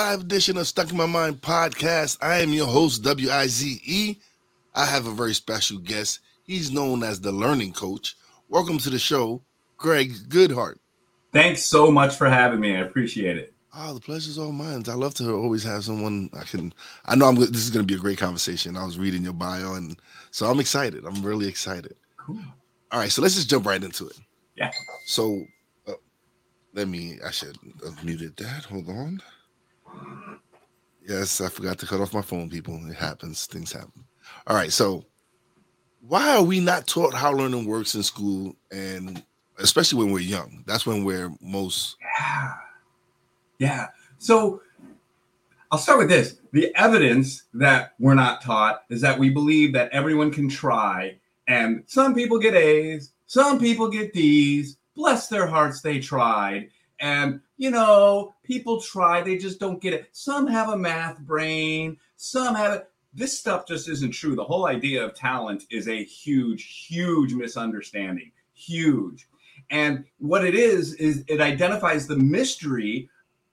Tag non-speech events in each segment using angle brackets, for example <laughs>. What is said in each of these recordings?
welcome to another live edition of Stuck in My Mind podcast. I am your host, W I Z E. I have a very special guest. He's known as the Learning Coach. Welcome to the show, Greg Goodhart. Thanks so much for having me. I appreciate it. Oh, the pleasure's all mine. I love to always have someone I can. I know I'm. This is going to be a great conversation. I was reading your bio, and so I'm excited. I'm really excited. Cool. All right, so let's just jump right into it. Yeah. So uh, let me, I should have muted that. Hold on. Yes, I forgot to cut off my phone, people. It happens. Things happen. All right. So, why are we not taught how learning works in school? And especially when we're young, that's when we're most. Yeah. Yeah. So, I'll start with this. The evidence that we're not taught is that we believe that everyone can try, and some people get A's, some people get D's, bless their hearts, they tried. And, you know, people try, they just don't get it. Some have a math brain, some have it. This stuff just isn't true. The whole idea of talent is a huge, huge misunderstanding. Huge. And what it is, is it identifies the mystery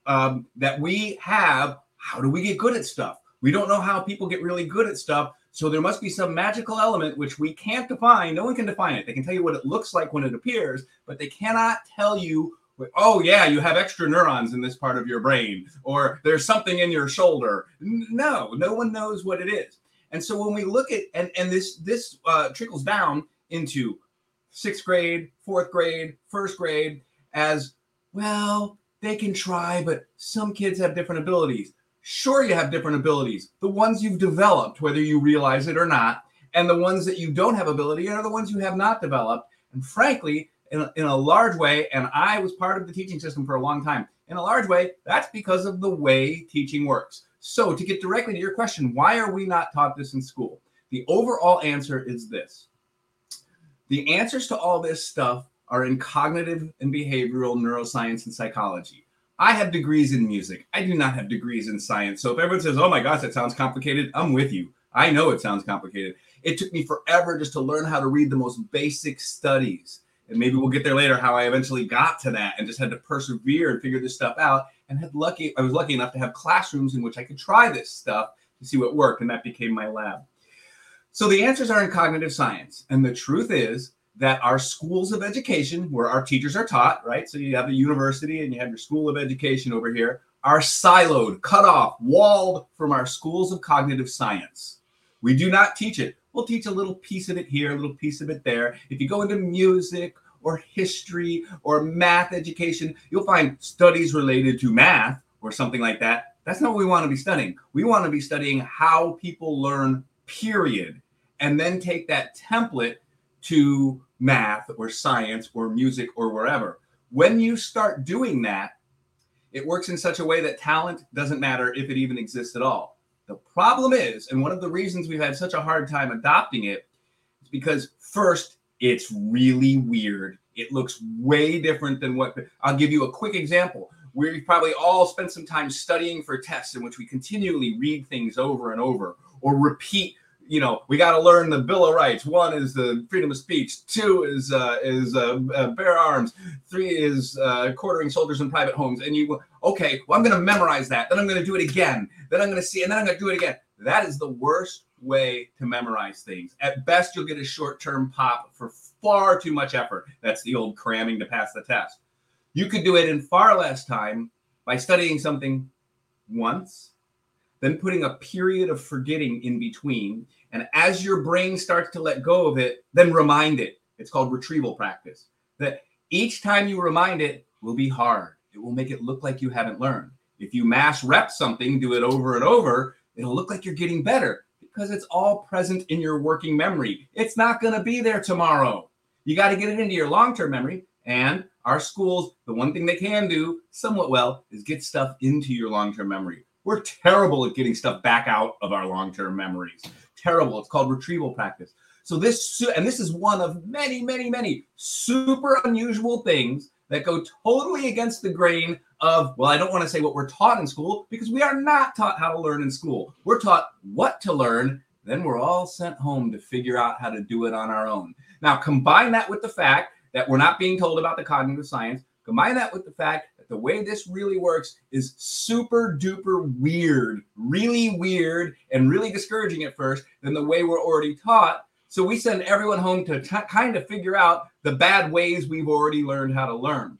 um, that we have. How do we get good at stuff? We don't know how people get really good at stuff. So there must be some magical element which we can't define. No one can define it. They can tell you what it looks like when it appears, but they cannot tell you, oh, yeah, you have extra neurons in this part of your brain, or there's something in your shoulder. No, no one knows what it is. And so when we look at and and this this uh, trickles down into sixth grade, fourth grade, first grade as well. They can try, but some kids have different abilities. Sure, you have different abilities. The ones you've developed, whether you realize it or not, and the ones that you don't have ability are the ones you have not developed. And frankly, in a, in a large way, and I was part of the teaching system for a long time, in a large way, that's because of the way teaching works. So, to get directly to your question, why are we not taught this in school? The overall answer is this the answers to all this stuff are in cognitive and behavioral neuroscience and psychology. I have degrees in music. I do not have degrees in science. So if everyone says, oh my gosh, that sounds complicated, I'm with you. I know it sounds complicated. It took me forever just to learn how to read the most basic studies. And maybe we'll get there later how I eventually got to that and just had to persevere and figure this stuff out. And had lucky, I was lucky enough to have classrooms in which I could try this stuff to see what worked. And that became my lab. So the answers are in cognitive science. And the truth is, that our schools of education, where our teachers are taught, right? So you have the university and you have your school of education over here, are siloed, cut off, walled from our schools of cognitive science. We do not teach it. We'll teach a little piece of it here, a little piece of it there. If you go into music or history or math education, you'll find studies related to math or something like that. That's not what we want to be studying. We want to be studying how people learn, period, and then take that template to math or science or music or wherever. When you start doing that, it works in such a way that talent doesn't matter if it even exists at all. The problem is, and one of the reasons we've had such a hard time adopting it is because first, it's really weird. It looks way different than what I'll give you a quick example. We've probably all spent some time studying for tests in which we continually read things over and over or repeat you know, we got to learn the Bill of Rights. One is the freedom of speech. Two is uh, is uh, uh, bear arms. Three is uh, quartering soldiers in private homes. And you, okay, well, I'm going to memorize that. Then I'm going to do it again. Then I'm going to see, and then I'm going to do it again. That is the worst way to memorize things. At best, you'll get a short-term pop for far too much effort. That's the old cramming to pass the test. You could do it in far less time by studying something once, then putting a period of forgetting in between and as your brain starts to let go of it, then remind it. It's called retrieval practice. That each time you remind it will be hard. It will make it look like you haven't learned. If you mass rep something, do it over and over, it'll look like you're getting better because it's all present in your working memory. It's not going to be there tomorrow. You got to get it into your long term memory. And our schools, the one thing they can do somewhat well is get stuff into your long term memory. We're terrible at getting stuff back out of our long term memories terrible. It's called retrieval practice. So this and this is one of many, many, many super unusual things that go totally against the grain of well, I don't want to say what we're taught in school because we are not taught how to learn in school. We're taught what to learn, then we're all sent home to figure out how to do it on our own. Now, combine that with the fact that we're not being told about the cognitive science, combine that with the fact the way this really works is super duper weird, really weird, and really discouraging at first than the way we're already taught. So we send everyone home to t- kind of figure out the bad ways we've already learned how to learn.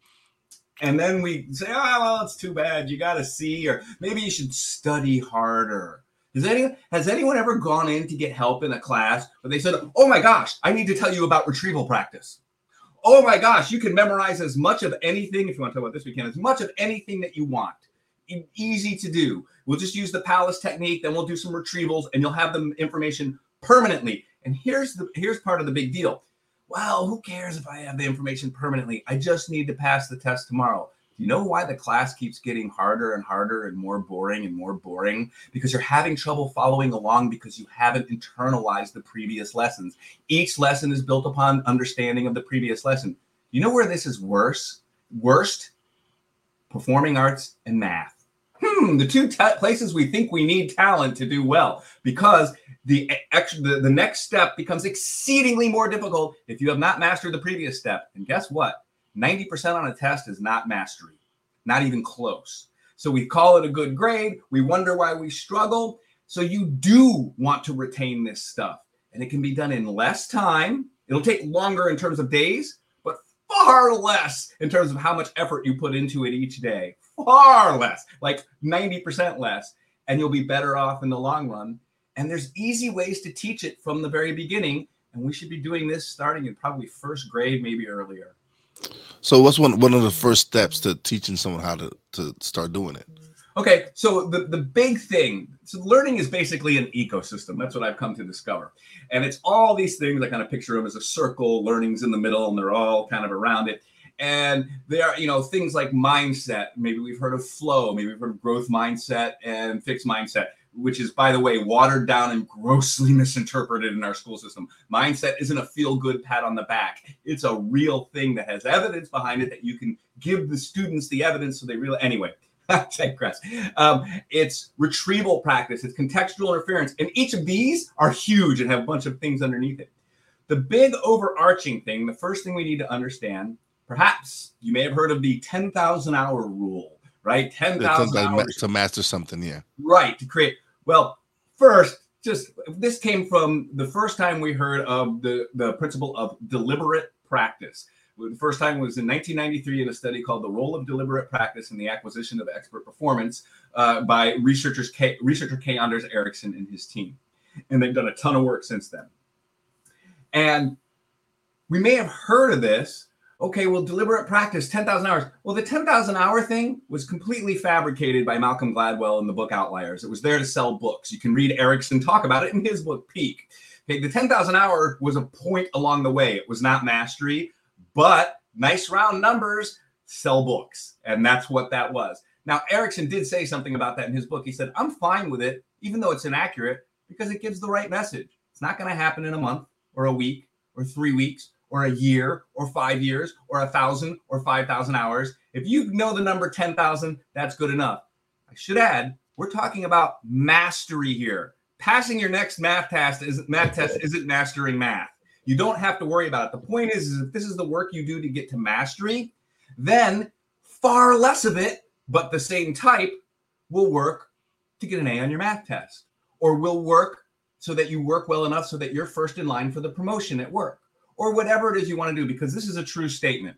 And then we say, oh, well, it's too bad. You got to see, or maybe you should study harder. Has anyone, has anyone ever gone in to get help in a class where they said, oh my gosh, I need to tell you about retrieval practice? Oh my gosh, you can memorize as much of anything, if you want to talk about this weekend, as much of anything that you want. Easy to do. We'll just use the palace technique, then we'll do some retrievals, and you'll have the information permanently. And here's the here's part of the big deal. Well, who cares if I have the information permanently? I just need to pass the test tomorrow. You know why the class keeps getting harder and harder and more boring and more boring? Because you're having trouble following along because you haven't internalized the previous lessons. Each lesson is built upon understanding of the previous lesson. You know where this is worse? Worst? Performing arts and math. Hmm, the two t- places we think we need talent to do well because the, the the next step becomes exceedingly more difficult if you have not mastered the previous step. And guess what? 90% on a test is not mastery, not even close. So we call it a good grade. We wonder why we struggle. So you do want to retain this stuff, and it can be done in less time. It'll take longer in terms of days, but far less in terms of how much effort you put into it each day. Far less, like 90% less. And you'll be better off in the long run and there's easy ways to teach it from the very beginning. And we should be doing this starting in probably first grade, maybe earlier. So what's one one of the first steps to teaching someone how to, to start doing it? Okay, so the, the big thing, so learning is basically an ecosystem. That's what I've come to discover. And it's all these things, I kind of picture them as a circle, learning's in the middle, and they're all kind of around it. And they are, you know, things like mindset. Maybe we've heard of flow, maybe we've heard of growth mindset and fixed mindset which is, by the way, watered down and grossly <laughs> misinterpreted in our school system. Mindset isn't a feel good pat on the back, it's a real thing that has evidence behind it that you can give the students the evidence so they really, anyway. <laughs> Digress. Um, it's retrieval practice, it's contextual interference, and each of these are huge and have a bunch of things underneath it. The big overarching thing, the first thing we need to understand, perhaps you may have heard of the 10,000 hour rule right? 10,000 hours. To master something, yeah. Right, to create. Well, first, just this came from the first time we heard of the, the principle of deliberate practice. The first time was in 1993 in a study called "The Role of Deliberate Practice in the Acquisition of Expert Performance" uh, by researchers K, researcher Kay Anders Ericsson and his team, and they've done a ton of work since then. And we may have heard of this okay, well, deliberate practice, 10,000 hours. Well, the 10,000 hour thing was completely fabricated by Malcolm Gladwell in the book Outliers. It was there to sell books. You can read Ericsson talk about it in his book Peak. Okay, the 10,000 hour was a point along the way. It was not mastery, but nice round numbers, sell books. And that's what that was. Now, Ericsson did say something about that in his book. He said, I'm fine with it, even though it's inaccurate, because it gives the right message. It's not going to happen in a month or a week or three weeks or a year or five years or a thousand or 5,000 hours. If you know the number 10,000, that's good enough. I should add, we're talking about mastery here. Passing your next math test isn't math test isn't mastering math. You don't have to worry about it. The point is, is if this is the work you do to get to mastery, then far less of it, but the same type, will work to get an A on your math test, or will work so that you work well enough so that you're first in line for the promotion at work or whatever it is you want to do, because this is a true statement.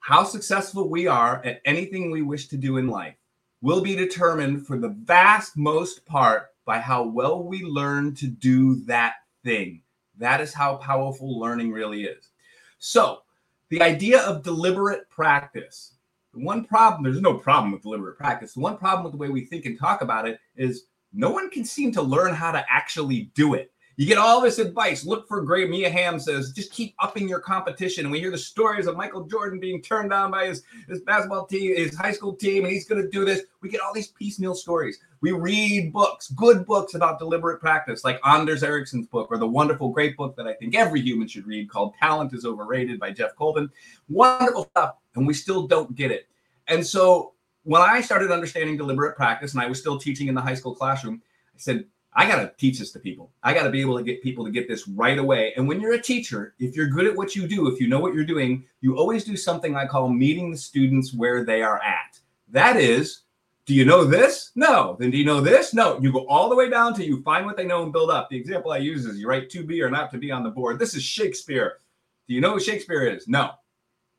How successful we are at anything we wish to do in life will be determined for the vast most part by how well we learn to do that thing. That is how powerful learning really is. So, the idea of deliberate practice. The one problem, there's no problem with deliberate practice. The one problem with the way we think and talk about it is no one can seem to learn how to actually do it. You get all this advice. Look for great. Mia Hamm says, just keep upping your competition. We hear the stories of Michael Jordan being turned down by his, his basketball team, his high school team, and he's going to do this. We get all these piecemeal stories. We read books, good books about deliberate practice, like Anders Ericsson's book, or the wonderful, great book that I think every human should read called Talent is Overrated by Geoff Colvin. Wonderful stuff. And we still don't get it. And so when I started understanding deliberate practice and I was still teaching in the high school classroom, I said, I got to teach this to people. I got to be able to get people to get this right away. And when you're a teacher, if you're good at what you do, if you know what you're doing, you always do something I call meeting the students where they are at. That is, do you know this? No. Then do you know this? No. You go all the way down to you find what they know and build up. The example I use is you write to be or not to be on the board. This is Shakespeare. Do you know what Shakespeare is? No.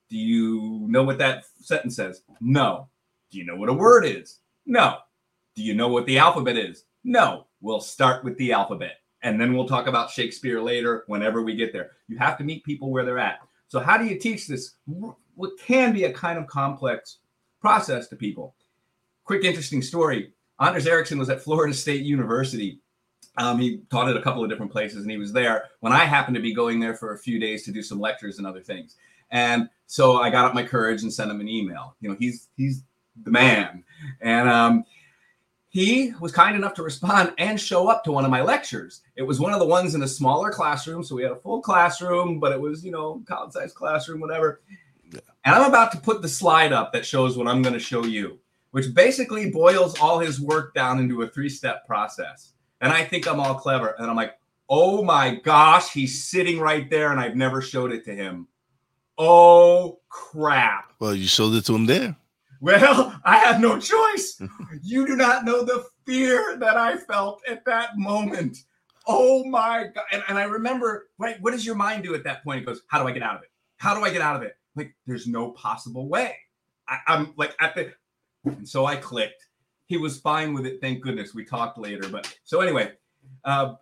Do you know what that sentence says? No. Do you know what a word is? No. Do you know what the alphabet is? No. We'll start with the alphabet and then we'll talk about Shakespeare later whenever we get there. You have to meet people where they're at. So, how do you teach this? What can be a kind of complex process to people? Quick, interesting story. Anders Ericsson was at Florida State University. Um, he taught at a couple of different places and he was there when I happened to be going there for a few days to do some lectures and other things. And so I got up my courage and sent him an email. You know, he's he's the man. And um, he was kind enough to respond and show up to one of my lectures. It was one of the ones in a smaller classroom. So we had a full classroom, but it was, you know, college sized classroom, whatever. Yeah. And I'm about to put the slide up that shows what I'm going to show you, which basically boils all his work down into a three step process. And I think I'm all clever. And I'm like, oh my gosh, he's sitting right there. And I've never showed it to him. Oh crap. Well, you showed it to him there. Well, I had no choice. <laughs> you do not know the fear that I felt at that moment. Oh my God. And, and I remember, right, what does your mind do at that point? It goes, How do I get out of it? How do I get out of it? Like, there's no possible way. I, I'm like at the, and so I clicked. He was fine with it. Thank goodness. We talked later. But so anyway, uh,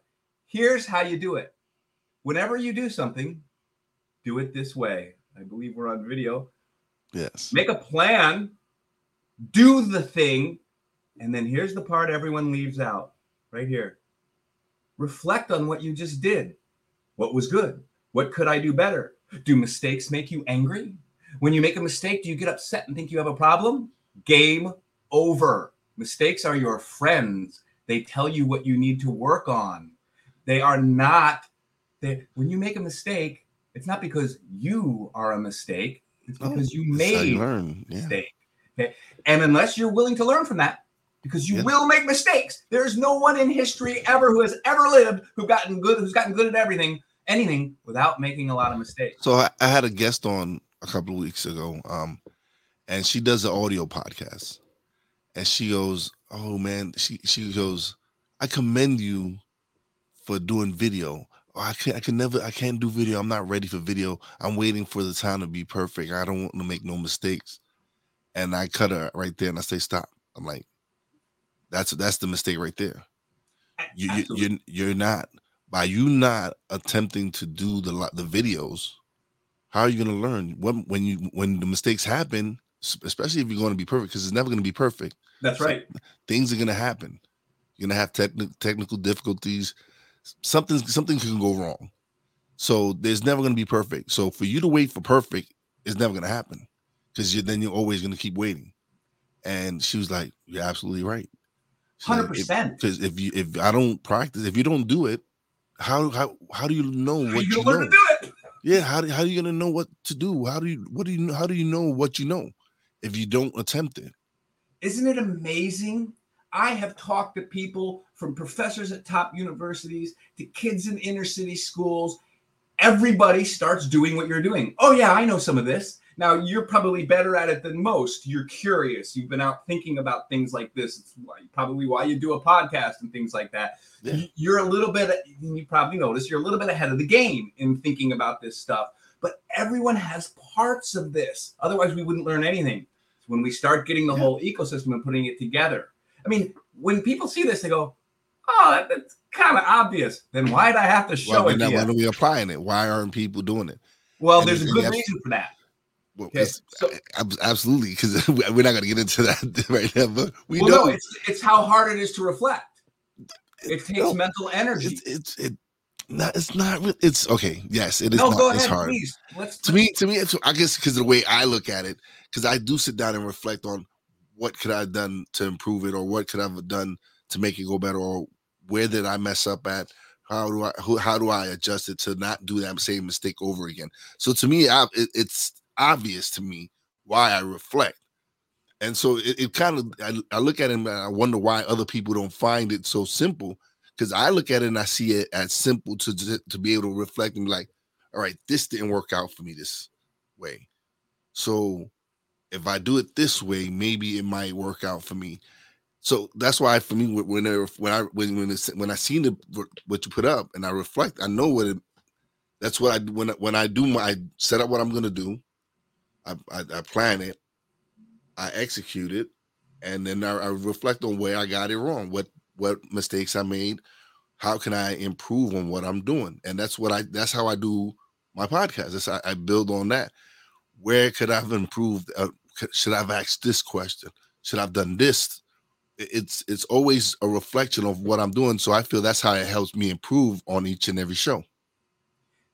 here's how you do it. Whenever you do something, do it this way. I believe we're on video. Yes. Make a plan do the thing. And then here's the part everyone leaves out right here. Reflect on what you just did. What was good? What could I do better? Do mistakes make you angry? When you make a mistake, do you get upset and think you have a problem? Game over. Mistakes are your friends. They tell you what you need to work on. They are not, they, when you make a mistake, it's not because you are a mistake. It's oh, because oh, you made. Yeah. mistake. Okay. And unless you're willing to learn from that, because you will make mistakes. There's no one in history ever who has ever lived who gotten good, who's gotten good at everything, anything without making a lot of mistakes. So I, I had a guest on a couple of weeks ago, um, and she does an audio podcast, and she goes, "Oh man," she she goes, "I commend you for doing video." Oh, I can I can never I can't do video. I'm not ready for video. I'm waiting for the time to be perfect. I don't want to make no mistakes and I cut her right there and I say stop. I'm like, that's that's the mistake right there. You, you you're you're not by you not attempting to do the the videos. How are you going to learn when when you when the mistakes happen? Especially if you're going to be perfect, because it's never going to be perfect. That's so right. Things are going to happen. You're going to have technical technical difficulties. Something something can go wrong. So there's never going to be perfect. So for you to wait for perfect is never going to happen because then you're always going to keep waiting. And she was like, "You're absolutely right." Hundred percent. Because if, you if I don't practice, if you don't do it, how how how do you know what you, you know? Yeah, how do, how are you gonna know what to do? How do you what do you how do you know what you know if you don't attempt it? Isn't it amazing? I have talked to people from professors at top universities to kids in inner city schools. Everybody starts doing what you're doing. Oh yeah, I know some of this. Now, you're probably better at it than most. You're curious. You've been out thinking about things like this. It's probably why you do a podcast and things like that. Yeah. You're a little bit, you probably notice, you're a little bit ahead of the game in thinking about this stuff. But everyone has parts of this. Otherwise, we wouldn't learn anything. When we start getting the yeah. whole ecosystem and putting it together. I mean, when people see this, they go, oh, that's kind of obvious. Then why'd I have to show well, it? Why are we applying it? Why aren't people doing it? Well, and there's a good reason for that. Well, okay, so, absolutely, because <laughs> we're not going to get into that <laughs> right now. But we well, know no, it's it's how hard it is to reflect. It takes no, mental energy. It's, it's it. Not, it's not. It's okay. Yes, it is. No, not, go ahead, it's hard. Please. Let's, to me, to me, I guess because the way I look at it, because I do sit down and reflect on what could I have done to improve it, or what could I have done to make it go better, or where did I mess up at? How do I who, how do I adjust it to not do that same mistake over again? So to me, I, it, it's obvious to me why I reflect. And so it, it kind of I, I, look at him and I wonder why other people don't find it so simple because I look at it and I see it as simple to to be able to reflect and be like, all right, this didn't work out for me this way. So if I do it this way, maybe it might work out for me. So that's why for me, when when I when when, when I seen the what you put up and I reflect, I know what it. That's what I when when I do my I set up what I'm gonna do. I I, I plan it, I execute it, and then I, I reflect on where I got it wrong, what what mistakes I made, how can I improve on what I'm doing, and that's what I that's how I do my podcast. That's I, I build on that. Where could I have improved? Uh, should I have asked this question? Should I've done this? It's it's always a reflection of what I'm doing. So I feel that's how it helps me improve on each and every show.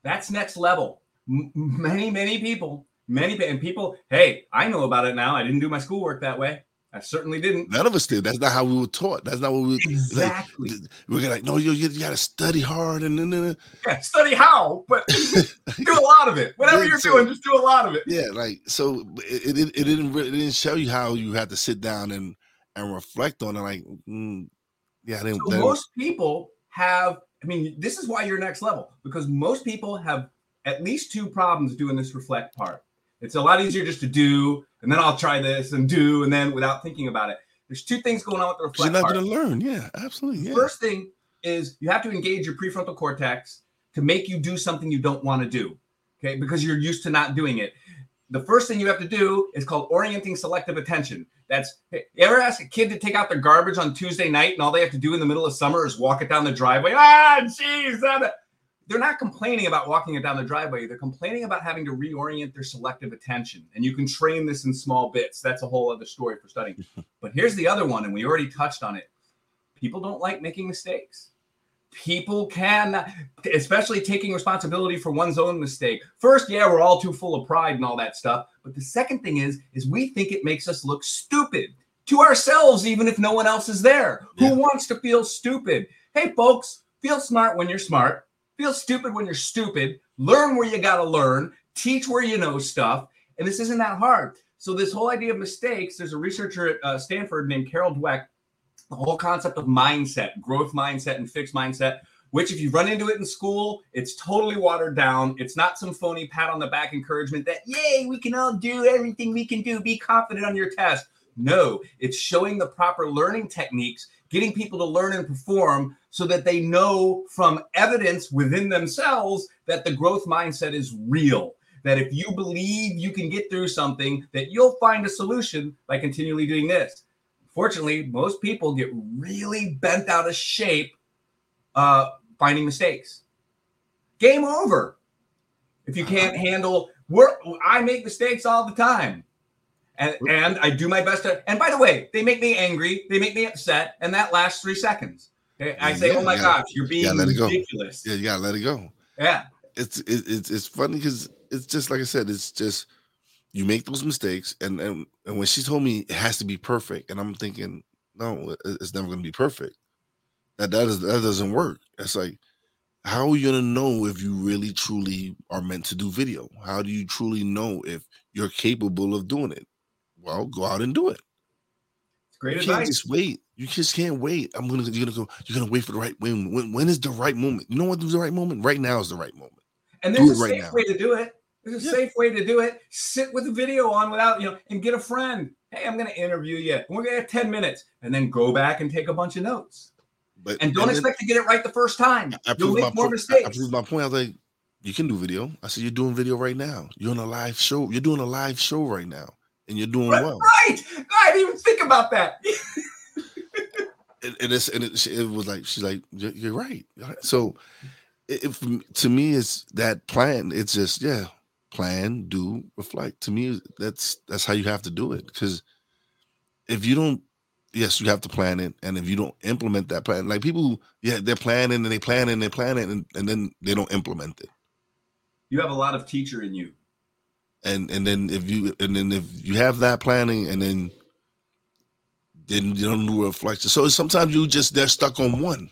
That's next level. M- many many people, many and people. Hey, I know about it now. I didn't do my schoolwork that way. I certainly didn't. None of us did. That's not how we were taught. That's not what we exactly. Like, we're like, no, you, you, got to study hard and then yeah, study how, but <laughs> do a lot of it. Whatever yeah, you're so, doing, just do a lot of it. Yeah, like so, it, it, it didn't it didn't show you how you had to sit down and and reflect on it. Like, mm, yeah, I didn't. So most people have. I mean, this is why you're next level because most people have at least two problems doing this reflect part. It's a lot easier just to do, and then I'll try this and do, and then without thinking about it. There's two things going on with the reflect. You're not going to learn. Yeah, absolutely. Yeah. First thing is you have to engage your prefrontal cortex to make you do something you don't want to do. Okay, because you're used to not doing it. The first thing you have to do is called orienting selective attention. That's hey, you ever ask a kid to take out their garbage on Tuesday night and all they have to do in the middle of summer is walk it down the driveway? Ah, jeez, that they're not complaining about walking it down the driveway. They're complaining about having to reorient their selective attention. And you can train this in small bits. That's a whole other story for studying. <laughs> but here's the other one, and we already touched on it. People don't like making mistakes. People can, especially taking responsibility for one's own mistake. First, yeah, we're all too full of pride and all that stuff. But the second thing is, is we think it makes us look stupid to ourselves, even if no one else is there. Yeah. Who wants to feel stupid? Hey, folks, feel smart when you're smart Feel stupid when you're stupid. Learn where you got to learn. Teach where you know stuff. And this isn't that hard. So, this whole idea of mistakes, there's a researcher at uh, Stanford named Carol Dweck. The whole concept of mindset, growth mindset, and fixed mindset, which, if you run into it in school, it's totally watered down. It's not some phony pat on the back encouragement that, yay, we can all do everything we can do. Be confident on your test. No, it's showing the proper learning techniques getting people to learn and perform so that they know from evidence within themselves that the growth mindset is real that if you believe you can get through something that you'll find a solution by continually doing this fortunately most people get really bent out of shape uh, finding mistakes game over if you can't handle work i make mistakes all the time and, and I do my best to. And by the way, they make me angry, they make me upset, and that lasts three seconds. I say, oh yeah, "Oh my gosh, you're being you ridiculous." Yeah, you gotta let it go. Yeah, it's it, it's it's funny because it's just like I said, it's just you make those mistakes, and and and when she told me it has to be perfect, and I'm thinking, no, it's never gonna be perfect. That that is that doesn't work. It's like how are you gonna know if you really truly are meant to do video? How do you truly know if you're capable of doing it? well, go out and do it. It's great you advice. Can't just wait. You just can't wait. I'm gonna you're gonna go. You're gonna wait for the right when. When when is the right moment? You know what is the right moment? Right now is the right moment. And there's do a safe way to do it. There's a yeah. safe way to do it. Sit with the video on without you know, and get a friend. Hey, I'm gonna interview you. We're gonna have 10 minutes, and then go back and take a bunch of notes. But and don't and expect to get it right the first time. I, I You'll make more mistakes. I, I proved my point. I was like, you can do video. I said, you're doing video right now. You're on a live show. You're doing a live show right now and you're doing right, well. Right. I didn't even think about that. <laughs> and, and, it's and it, it, was like she's like you're right. So if to me it's that plan. It's just yeah, plan, do, reflect. To me, that's that's how you have to do it. Because if you don't, yes, you have to plan it, and if you don't implement that plan, like people, yeah, they're planning and they plan and they plan it, and, and then they don't implement it. You have a lot of teacher in you and and then if you and then if you have that planning and then then you don't do reflection. So sometimes you just they're stuck on one.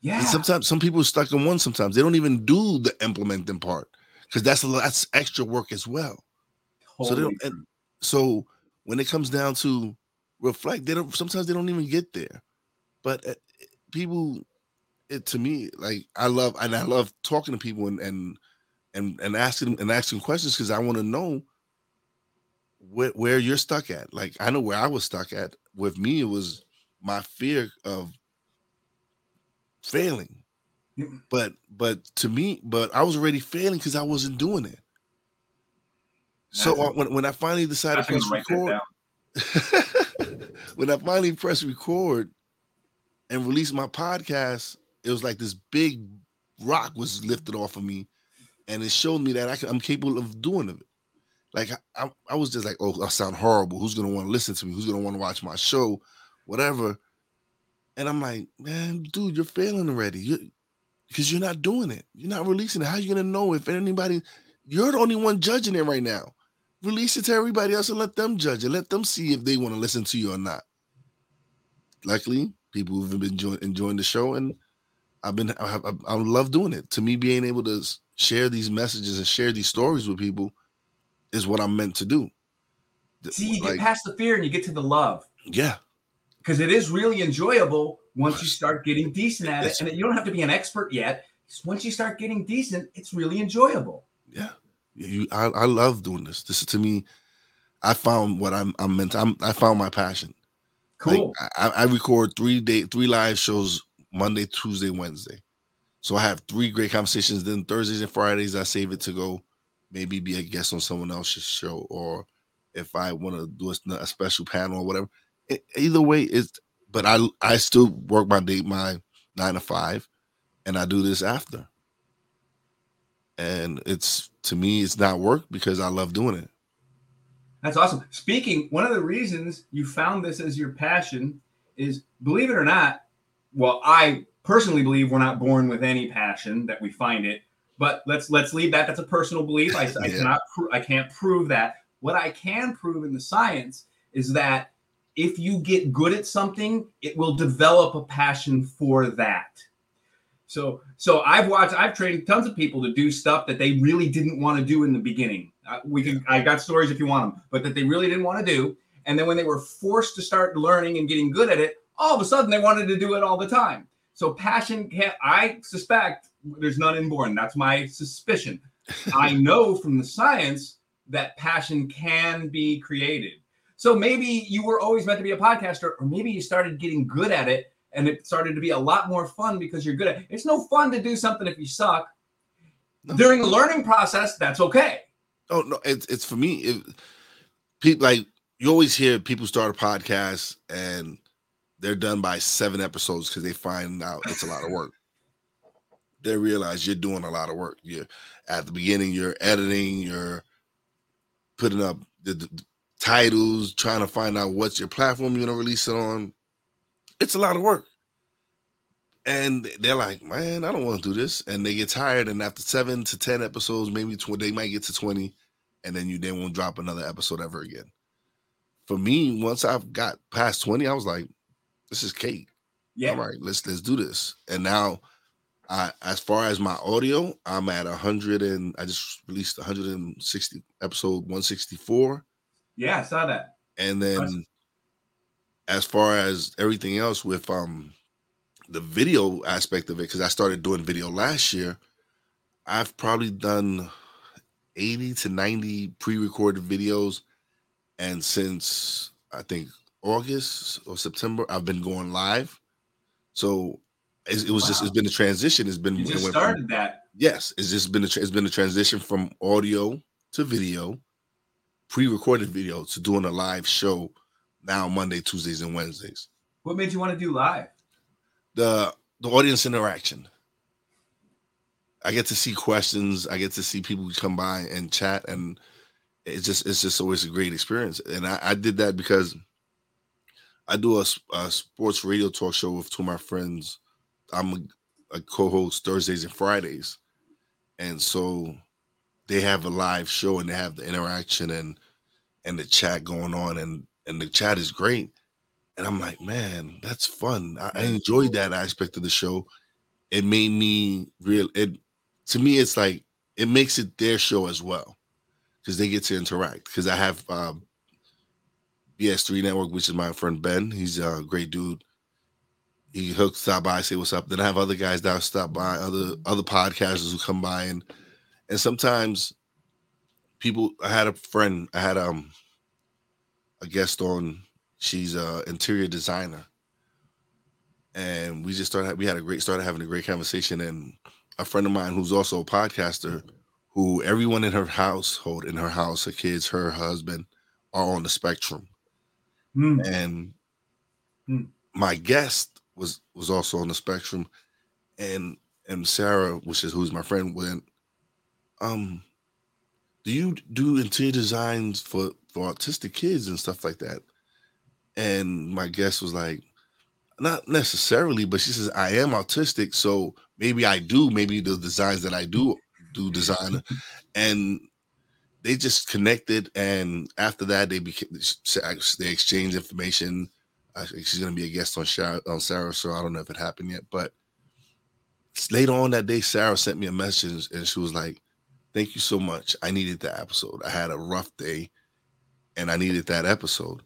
Yeah. And sometimes some people are stuck on one. Sometimes they don't even do the implementing part because that's a lot, that's extra work as well. Totally so they don't. And so when it comes down to reflect, they don't. Sometimes they don't even get there. But uh, people, it to me like I love and I love talking to people and and and, and asking and asking questions because I want to know where, where you're stuck at. Like I know where I was stuck at. With me, it was my fear of failing. But but to me, but I was already failing because I wasn't doing it. So uh, when, when I finally decided to press record, <laughs> when I finally pressed record and released my podcast, it was like this big rock was lifted off of me, and it showed me that I can, I'm capable of doing it. Like I, I was just like, oh, I sound horrible. Who's gonna want to listen to me? Who's gonna want to watch my show? Whatever. And I'm like, man, dude, you're failing already. You because you're not doing it. You're not releasing it. How are you gonna know if anybody? You're the only one judging it right now. Release it to everybody else and let them judge it. Let them see if they want to listen to you or not. Luckily, people who've been enjoying, enjoying the show, and I've been I, I, I love doing it. To me, being able to share these messages and share these stories with people is what I'm meant to do. See, you like, get past the fear and you get to the love. Yeah. Because it is really enjoyable once you start getting decent at it. And you don't have to be an expert yet. Once you start getting decent, it's really enjoyable. Yeah. You, I, I love doing this. This is to me, I found what I'm I'm meant to, I'm, I found my passion. Cool. Like, I, I record three day three live shows Monday, Tuesday, Wednesday. So I have three great conversations. Then Thursdays and Fridays I save it to go maybe be a guest on someone else's show or if I want to do a, a, special panel or whatever. either way, it's but I I still work my day my nine to five, and I do this after. And it's to me, it's not work because I love doing it. That's awesome. Speaking, one of the reasons you found this as your passion is, believe it or not, well, I personally believe we're not born with any passion that we find it but let's let's leave that. That's a personal belief. I, I <laughs> cannot I can't prove that. What I can prove in the science is that if you get good at something, it will develop a passion for that. So so I've watched I've trained tons of people to do stuff that they really didn't want to do in the beginning. Uh, we can I got stories if you want them, but that they really didn't want to do. And then when they were forced to start learning and getting good at it, all of a sudden they wanted to do it all the time. So passion can I suspect there's none inborn. That's my suspicion. I <laughs> know from the science that passion can be created. So maybe you were always meant to be a podcaster, or maybe you started getting good at it and it started to be a lot more fun because you're good at it. It's no fun to do something if you suck. During the learning process, that's okay. Oh no, it's it's for me. It, people like you always hear people start a podcast and they're done by seven episodes because they find out it's a lot of work they realize you're doing a lot of work. You're at the beginning, you're editing, you're putting up the, the titles, trying to find out what's your platform you're gonna release it on. It's a lot of work. And they're like, man, I don't want to do this. And they get tired. And after seven to 10 episodes, maybe 20, they might get to 20, and then you then won't drop another episode ever again. For me, once I've got past 20, I was like, this is cake. Yeah. All right, let's let's do this. And now I, as far as my audio, I'm at 100 and I just released 160 episode 164. Yeah, I saw that. And then as far as everything else with um the video aspect of it, because I started doing video last year, I've probably done 80 to 90 pre-recorded videos. And since I think August or September, I've been going live. So it, was wow. just it's been a transition. It's been you just it started from, that. Yes, it's just been a it's been a transition from audio to video, pre-recorded video to doing a live show now Monday, Tuesdays, and Wednesdays. What made you want to do live? The the audience interaction. I get to see questions. I get to see people come by and chat, and it's just it's just always a great experience. And I, I did that because I do a, a, sports radio talk show with two of my friends I'm a, a co-host Thursdays and Fridays, and so they have a live show and they have the interaction and and the chat going on and and the chat is great. And I'm like, man, that's fun. I, I enjoyed that aspect of the show. It made me real. It to me, it's like it makes it their show as well because they get to interact. Because I have um, BS3 Network, which is my friend Ben. He's a great dude he he'll stop by, say what's up. Then I have other guys that stop by, other other podcasters who come by, and and sometimes people. I had a friend. I had um a guest on. She's a interior designer, and we just started. We had a great started having a great conversation, and a friend of mine who's also a podcaster, who everyone in her household, in her house, her kids, her husband, are on the spectrum, Hmm. and Hmm. my guest was was also on the spectrum, and and Sarah, which is who's my friend, went, um, do you do interior designs for for autistic kids and stuff like that? And my guest was like, not necessarily, but she says I am autistic, so maybe I do. Maybe the designs that I do do design, and they just connected. And after that, they became they exchanged information. I she's gonna be a guest on Sarah, on Sarah, so I don't know if it happened yet. But later on that day, Sarah sent me a message and she was like, "Thank you so much. I needed that episode. I had a rough day, and I needed that episode.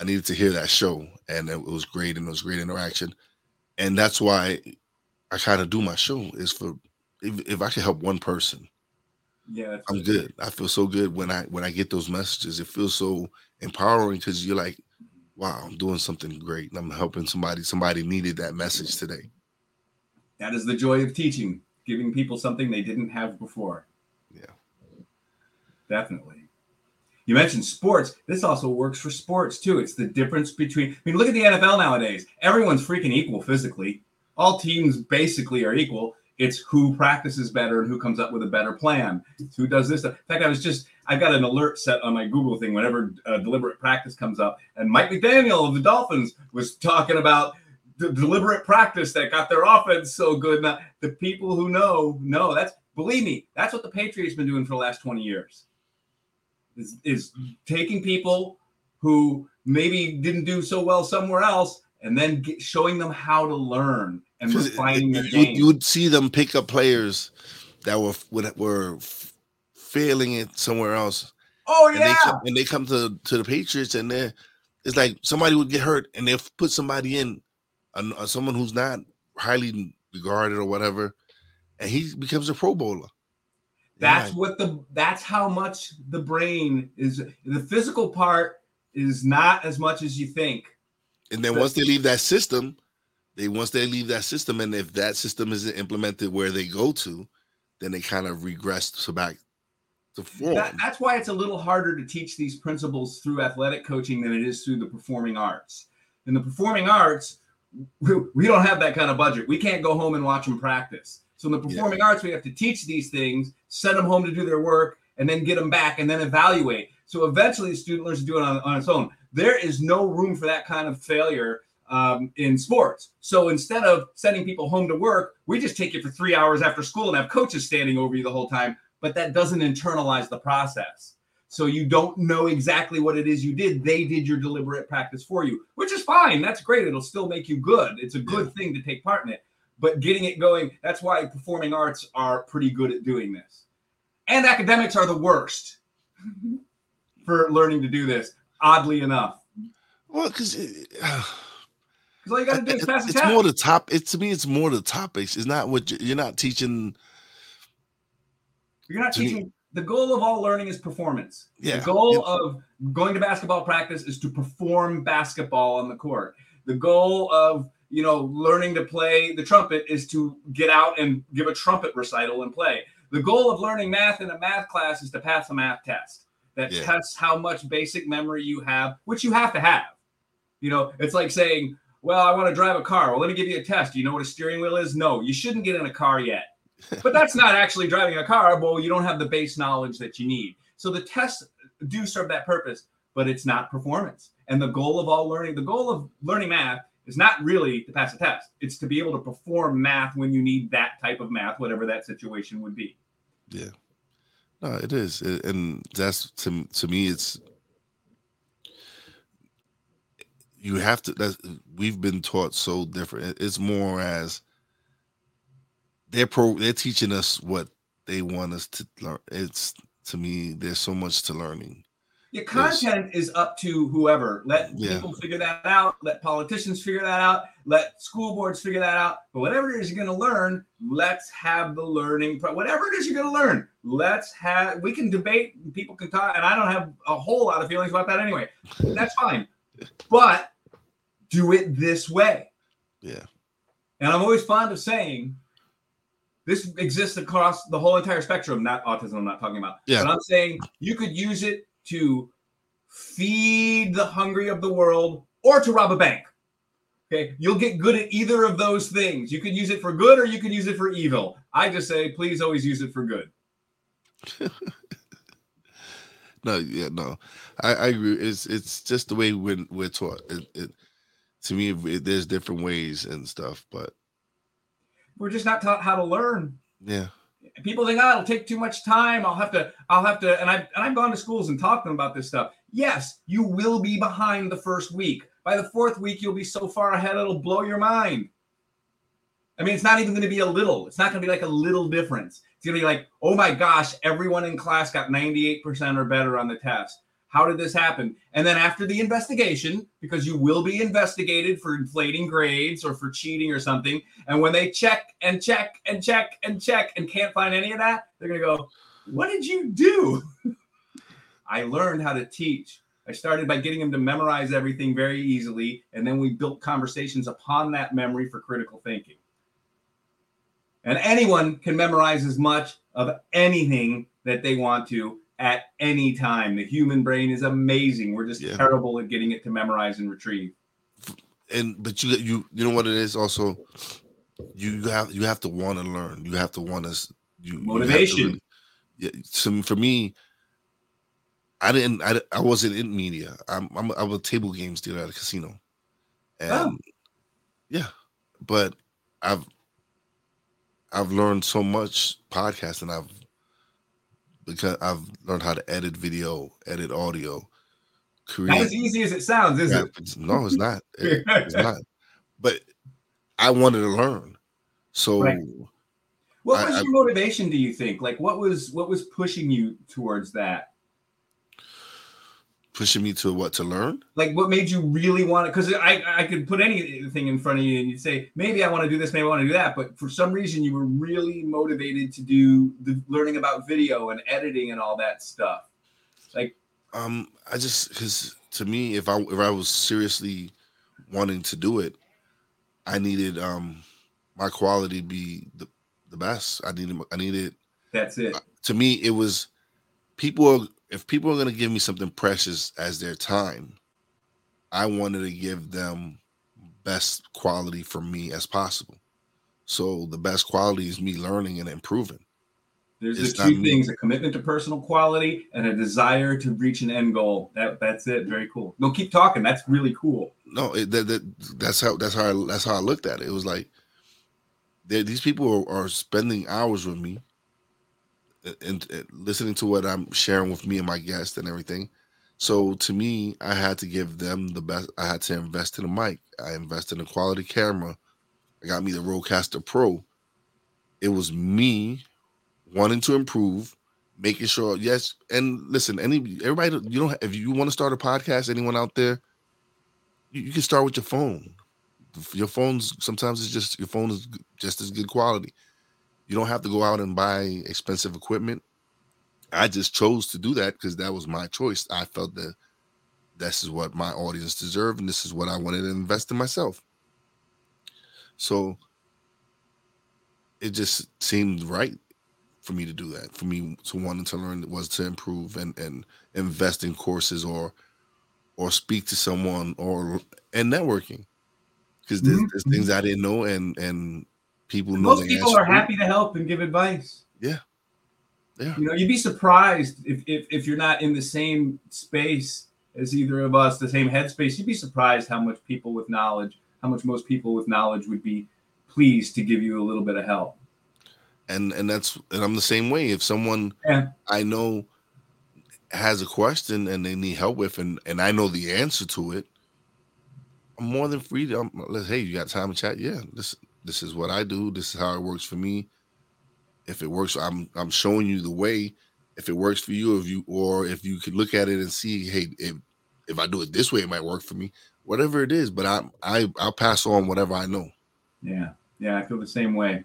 I needed to hear that show, and it was great, and it was great interaction. And that's why I kind of do my show is for if, if I can help one person, Yeah, I'm good. I feel so good when I when I get those messages. It feels so empowering because you're like, wow, I'm doing something great, and I'm helping somebody. Somebody needed that message today. That is the joy of teaching, giving people something they didn't have before. Yeah. Definitely. You mentioned sports. This also works for sports too. It's the difference between, I mean, look at the NFL nowadays. Everyone's freaking equal physically. All teams basically are equal. It's who practices better and who comes up with a better plan. It's who does this. In fact, I was just, I've got an alert set on my Google thing whenever uh, deliberate practice comes up. And Mike McDaniel of the Dolphins was talking about the deliberate practice that got their offense so good. Now, the people who know, know that's, believe me, that's what the Patriots been doing for the last 20 years is, is taking people who maybe didn't do so well somewhere else and then get, showing them how to learn and refining their you, game. you would see them pick up players that were were failing it somewhere else, oh and they yeah, come, and they come to to the Patriots, and they it's like somebody would get hurt, and they'll put somebody in, uh, someone who's not highly regarded or whatever, and he becomes a Pro Bowler. that's Yeah. what the that's how much the brain is. The physical part is not as much as you think. and then the- once they leave that system, they once they leave that system, and if that system isn't implemented where they go to, then they kind of regress to back to form. That, that's why it's a little harder to teach these principles through athletic coaching than it is through the performing arts. In the performing arts, we, we don't have that kind of budget. We can't go home and watch them practice. So in the Yeah. performing arts, we have to teach these things, send them home to do their work, and then get them back and then evaluate. So eventually, the student learns to do it on, on its own. There is no room for that kind of failure um, in sports. So instead of sending people home to work, we just take you for three hours after school and have coaches standing over you the whole time. But that doesn't internalize the process. So you don't know exactly what it is you did. They did your deliberate practice for you, which is fine. That's great. It'll still make you good. It's a good thing to take part in it. But getting it going, that's why performing arts are pretty good at doing this. And academics are the worst <laughs> for learning to do this, oddly enough. well, <sighs> because all you got to do is pass the it's test. more the top. It's to me, it's more the topics. It's not what you're not teaching. You're not teaching. The goal of all learning is performance. Yeah, The goal of going to basketball practice is to perform basketball on the court. The goal of you know learning to play the trumpet is to get out and give a trumpet recital and play. The goal of learning math in a math class is to pass a math test that Yeah. tests how much basic memory you have, which you have to have. You know, it's like saying, "Well, I want to drive a car. Well, let me give you a test. Do you know what a steering wheel is? No, you shouldn't get in a car yet." But that's not actually driving a car. Well, you don't have the base knowledge that you need. So the tests do serve that purpose, but it's not performance. And the goal of all learning, the goal of learning math is not really to pass a test. It's to be able to perform math when you need that type of math, whatever that situation would be. Yeah, no, it is, and that's to to me, it's you have to. That's we've been taught so different. It's more as they're pro. They're teaching us what they want us to learn. It's to me, there's so much to learning. Your content is up to whoever. Let Yeah. people figure that out. Let politicians figure that out. Let school boards figure that out. But whatever it is you're going to learn, let's have the learning. Pro- whatever it is you're going to learn, let's have. We can debate. People can talk, and I don't have a whole lot of feelings about that anyway. That's fine. But do it this way. Yeah. And I'm always fond of saying this exists across the whole entire spectrum, not autism, I'm not talking about. Yeah. But I'm saying you could use it to feed the hungry of the world or to rob a bank. Okay. You'll get good at either of those things. You could use it for good or you could use it for evil. I just say, please always use it for good. <laughs> No, yeah, no, I, I agree. It's it's just the way we're we're taught. It, it to me, it, there's different ways and stuff, but We're just not taught how to learn. yeah, people think oh it'll take too much time. I'll have to i'll have to and i've and i've gone to schools and talked to them about this stuff. Yes you will be behind the first week. By the fourth week you'll be so far ahead it'll blow your mind. I mean it's not even going to be a little. It's not going to be like a little difference. It's going to be like oh my gosh everyone in class got 98% or better on the test how did this happen and then after the investigation because you will be investigated for inflating grades or for cheating or something and when they check and check and check and check and can't find any of that, they're going to go, What did you do? <laughs> I learned how to teach. I started by getting them to memorize everything very easily. And then we built conversations upon that memory for critical thinking. And anyone can memorize as much of anything that they want to at any time. The human brain is amazing. We're just Yeah. terrible at getting it to memorize and retrieve. and but you you you know what it is also. You you have you have to want to learn. You have to want to you you to Motivation. really- yeah, so for me, I didn't. I, I wasn't in media. I'm I'm I'm a table games dealer at a casino, and Oh. yeah, but I've I've learned so much podcasting. I've because I've learned how to edit video, edit audio, Not create as easy as it sounds, is it? graphics. No, it's not. <laughs> It- it's not. But I wanted to learn, so Right. What was I- your motivation? Do you think? Like, what was what was pushing you towards that? Pushing me to what to learn. Like, what made you really want it? Because I I could put anything in front of you and you'd say maybe I want to do this, maybe I want to do that, but for some reason you were really motivated to do the learning about video and editing and all that stuff. Like Um, I just because to me, if I if I was seriously wanting to do it, I needed um my quality be the the best. I needed I needed That's it. to me it was people if people are gonna give me something precious as their time, I wanted to give them best quality for me as possible. So the best quality is me learning and improving. There's it's the two me. things: a commitment to personal quality and a desire to reach an end goal. That that's it. Very cool. No, keep talking. That's really cool. No, it, that, that that's how that's how I, that's how I looked at it. It was like these people are, are spending hours with me and, and listening to what I'm sharing with me and my guests and everything. So to me, I had to give them the best. I had to invest in a mic. I invested in a quality camera. I got me the Rodecaster Pro. It was me wanting to improve, making sure. Yes, and listen, any everybody, you don't. If you want to start a podcast, anyone out there, you, you can start with your phone. Your phone's sometimes it's just your phone is just as good quality. You don't have to go out and buy expensive equipment. I just chose to do that because that was my choice. I felt that this is what my audience deserved, and this is what I wanted to invest in myself. So it just seemed right for me to do that. For me to wanting to learn was to improve and and invest in courses or or speak to someone or and networking because there's, Mhm. there's things I didn't know and and people know Most people are happy to help and give advice. Yeah. Yeah. You know, you'd be surprised if, if if you're not in the same space as either of us, the same headspace. You'd be surprised how much people with knowledge, how much most people with knowledge would be pleased to give you a little bit of help. and and that's and I'm the same way. If someone Yeah. I know has a question and they need help with, and and I know the answer to it, I'm more than free to. I'm, hey, you got time to chat? Yeah, this this is what I do. This is how it works for me. If it works, I'm I'm showing you the way. if it works for you, if you or if you could look at it and see, hey, if if I do it this way, it might work for me. Whatever it is, but I I I'll pass on whatever I know. Yeah, yeah, I feel the same way.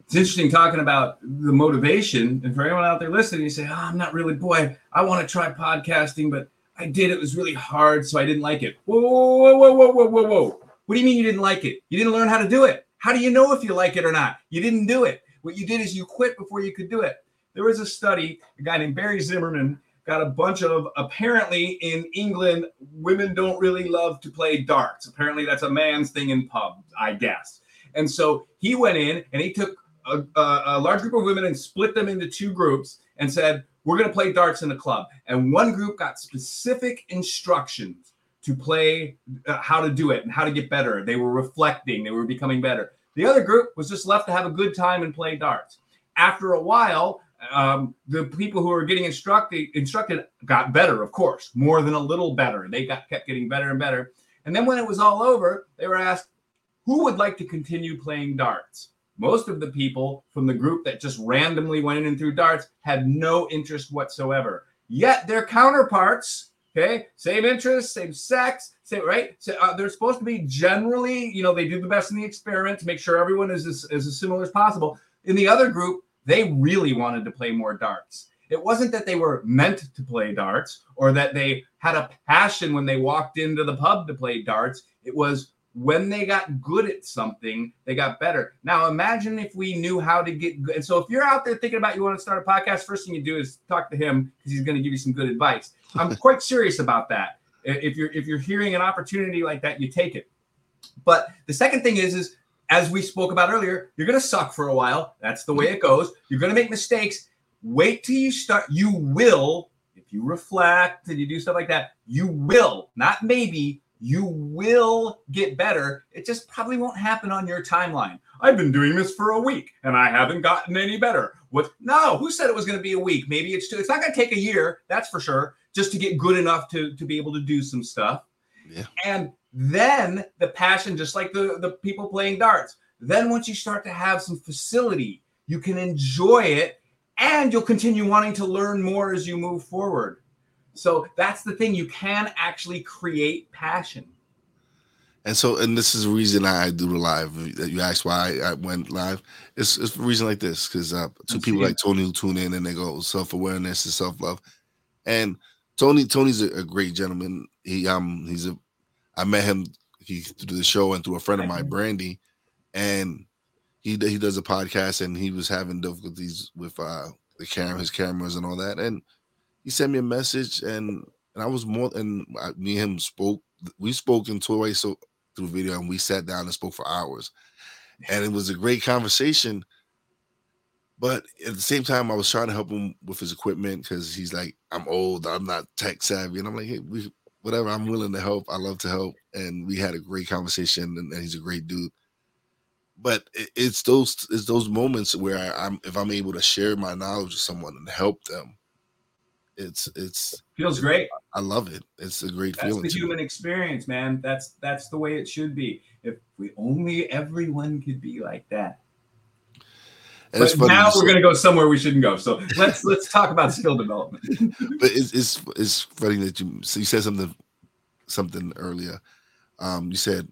It's interesting talking about the motivation, and for anyone out there listening, you say, oh, "I'm not really, boy, I want to try podcasting, but I did. It was really hard, so I didn't like it." Whoa, whoa, whoa, whoa, whoa, whoa, whoa! What do you mean you didn't like it? You didn't learn how to do it. How do you know if you like it or not? You didn't do it. What you did is you quit before you could do it. There was a study, a guy named Barry Zimmerman got a bunch of apparently in England, women don't really love to play darts. Apparently, that's a man's thing in pubs, I guess. And so he went in and he took a, a, a large group of women and split them into two groups and said, We're going to play darts in the club. And one group got specific instructions to play uh, how to do it and how to get better. They were reflecting, they were becoming better. The other group was just left to have a good time and play darts. After a while, um, the people who were getting instructed instructed got better, of course, more than a little better. They got kept getting better and better. And then when it was all over, they were asked, "Who would like to continue playing darts?" Most of the people from the group that just randomly went in and threw darts had no interest whatsoever. Yet their counterparts, okay, same interest, same sex, same right. So uh, they're supposed to be generally, you know, they do the best in the experiment to make sure everyone is as, is as similar as possible. In the other group, they really wanted to play more darts. It wasn't that they were meant to play darts or that they had a passion when they walked into the pub to play darts. It was when they got good at something, they got better. Now, imagine if we knew how to get good. And so, if you're out there thinking about you want to start a podcast, first thing you do is talk to him because he's going to give you some good advice. I'm <laughs> quite serious about that. If you're if you're hearing an opportunity like that, you take it. But the second thing is is as we spoke about earlier, you're going to suck for a while. That's the way it goes. You're going to make mistakes. Wait till you start. You will, if you reflect and you do stuff like that, you will, not maybe, you will get better. It just probably won't happen on your timeline. I've been doing this for a week and I haven't gotten any better. What? No, who said it was going to be a week? Maybe it's two. It's not going to take a year, that's for sure, just to get good enough to, to be able to do some stuff. Yeah. And then the passion, just like the, the people playing darts. Then once you start to have some facility, you can enjoy it and you'll continue wanting to learn more as you move forward. So that's the thing. You can actually create passion. And so, and this is the reason I do the live. You asked why I went live. It's, it's a reason like this because uh, two people like Tony who tune in and they go self awareness and self love. And Tony, Tony's a, a, great gentleman. He um he's a I met him he through the show and through a friend of mine, Brandy, and he he does a podcast and he was having difficulties with uh the camera, his cameras and all that, and he sent me a message and and I was more and I, me and him spoke. We spoke in ways so through video and we sat down and spoke for hours, and it was a great conversation. But at the same time, I was trying to help him with his equipment because he's like, I'm old, I'm not tech savvy, and I'm like, hey, we whatever. I'm willing to help. I love to help, and we had a great conversation. And, and he's a great dude. But it, it's those it's those moments where I, am if I'm able to share my knowledge with someone and help them, it's it's feels great. I love it. It's a great that's feeling. That's the human me. experience, man. That's that's the way it should be. If we only everyone could be like that. And but now we're going to go somewhere we shouldn't go. So let's let's talk about skill development. <laughs> but it's, it's it's funny that you so you said something something earlier. Um, you said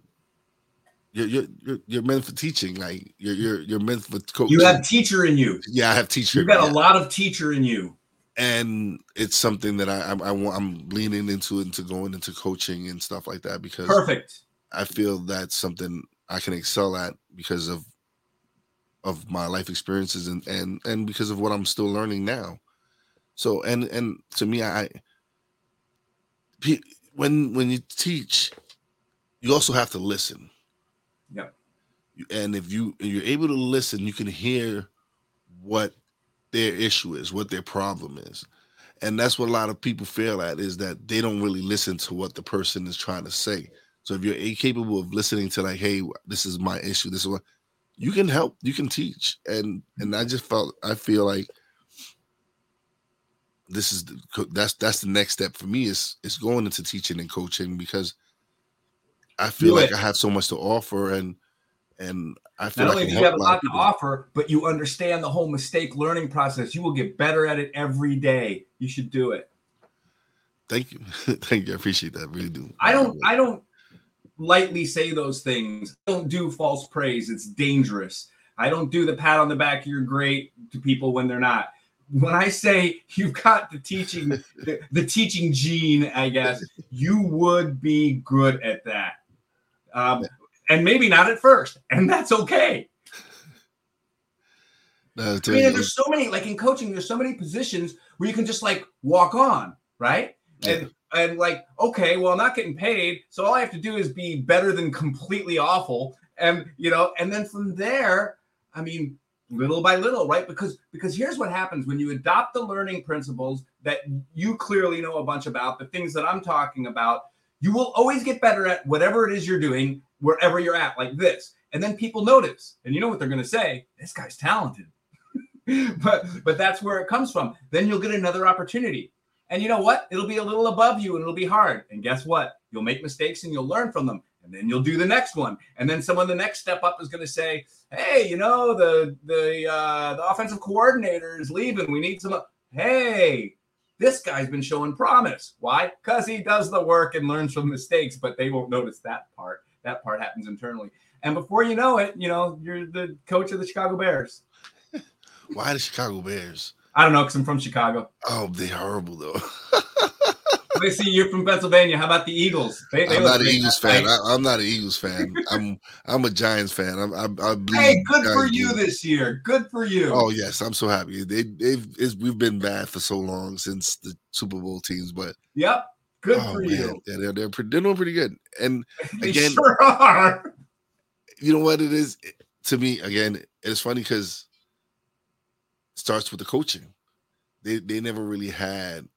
you're, you're you're meant for teaching. Like you're you're you're meant for coaching. You have teacher in you. Yeah, I have teacher. You've got yeah. a lot of teacher in you. And it's something that I, I I I'm leaning into into going into coaching and stuff like that because perfect. I feel that's something I can excel at because of of my life experiences and and and because of what I'm still learning now. So and and to me, I when when you teach, you also have to listen. Yeah. And if you you're able to listen, you can hear what their issue is, what their problem is. And that's what a lot of people fail at is that they don't really listen to what the person is trying to say. So if you're incapable of listening to like, hey, this is my issue, this is what you can help, you can teach. And and I just felt I feel like this is the, that's that's the next step for me is is going into teaching and coaching because I feel like I have so much to offer and And I feel not like only do you have a lot to offer, but you understand the whole mistake learning process. You will get better at it every day. You should do it. Thank you. <laughs> Thank you. I appreciate that. I really do. I don't I don't lightly say those things. I don't do false praise. It's dangerous. I don't do the pat on the back, you're great to people when they're not. When I say <laughs> you've got the teaching, the, the teaching gene, I guess, you would be good at that. Um, and maybe not at first, and that's okay. <laughs> I mean, there's so many, like in coaching, there's so many positions where you can just like walk on, right? Yeah. And and like, okay, well, I'm not getting paid, so all I have to do is be better than completely awful, and you know, and then from there, I mean, little by little, right? Because because here's what happens when you adopt the learning principles that you clearly know a bunch about, the things that I'm talking about, you will always get better at whatever it is you're doing wherever you're at, like this. And then people notice, and you know what they're going to say? This guy's talented. <laughs> but but that's where it comes from. Then you'll get another opportunity. And you know what? It'll be a little above you and it'll be hard. And guess what? You'll make mistakes and you'll learn from them. And then you'll do the next one. And then someone the next step up is going to say, "Hey, you know, the the uh the offensive coordinator is leaving. We need some Hey, this guy's been showing promise. Why? Cuz he does the work and learns from mistakes, but they won't notice that part. That part happens internally. And before you know it, you know, you're the coach of the Chicago Bears. <laughs> Why the Chicago Bears? I don't know because I'm from Chicago. Oh, they're horrible though. <laughs> they see you're from Pennsylvania. How about the Eagles? They, they I'm not an Eagles fan. I, am not an Eagles fan. I'm I'm a Giants fan. I'm, I'm, I hey, good for you this year. Good for you. Oh yes, I'm so happy. They they've we've been bad for so long since the Super Bowl teams, but yep, good oh, for man. you. Yeah, they're they're, they're doing pretty good. And <laughs> they again, sure are. You know what it is to me? Again, it's funny because starts with the coaching. They they never really had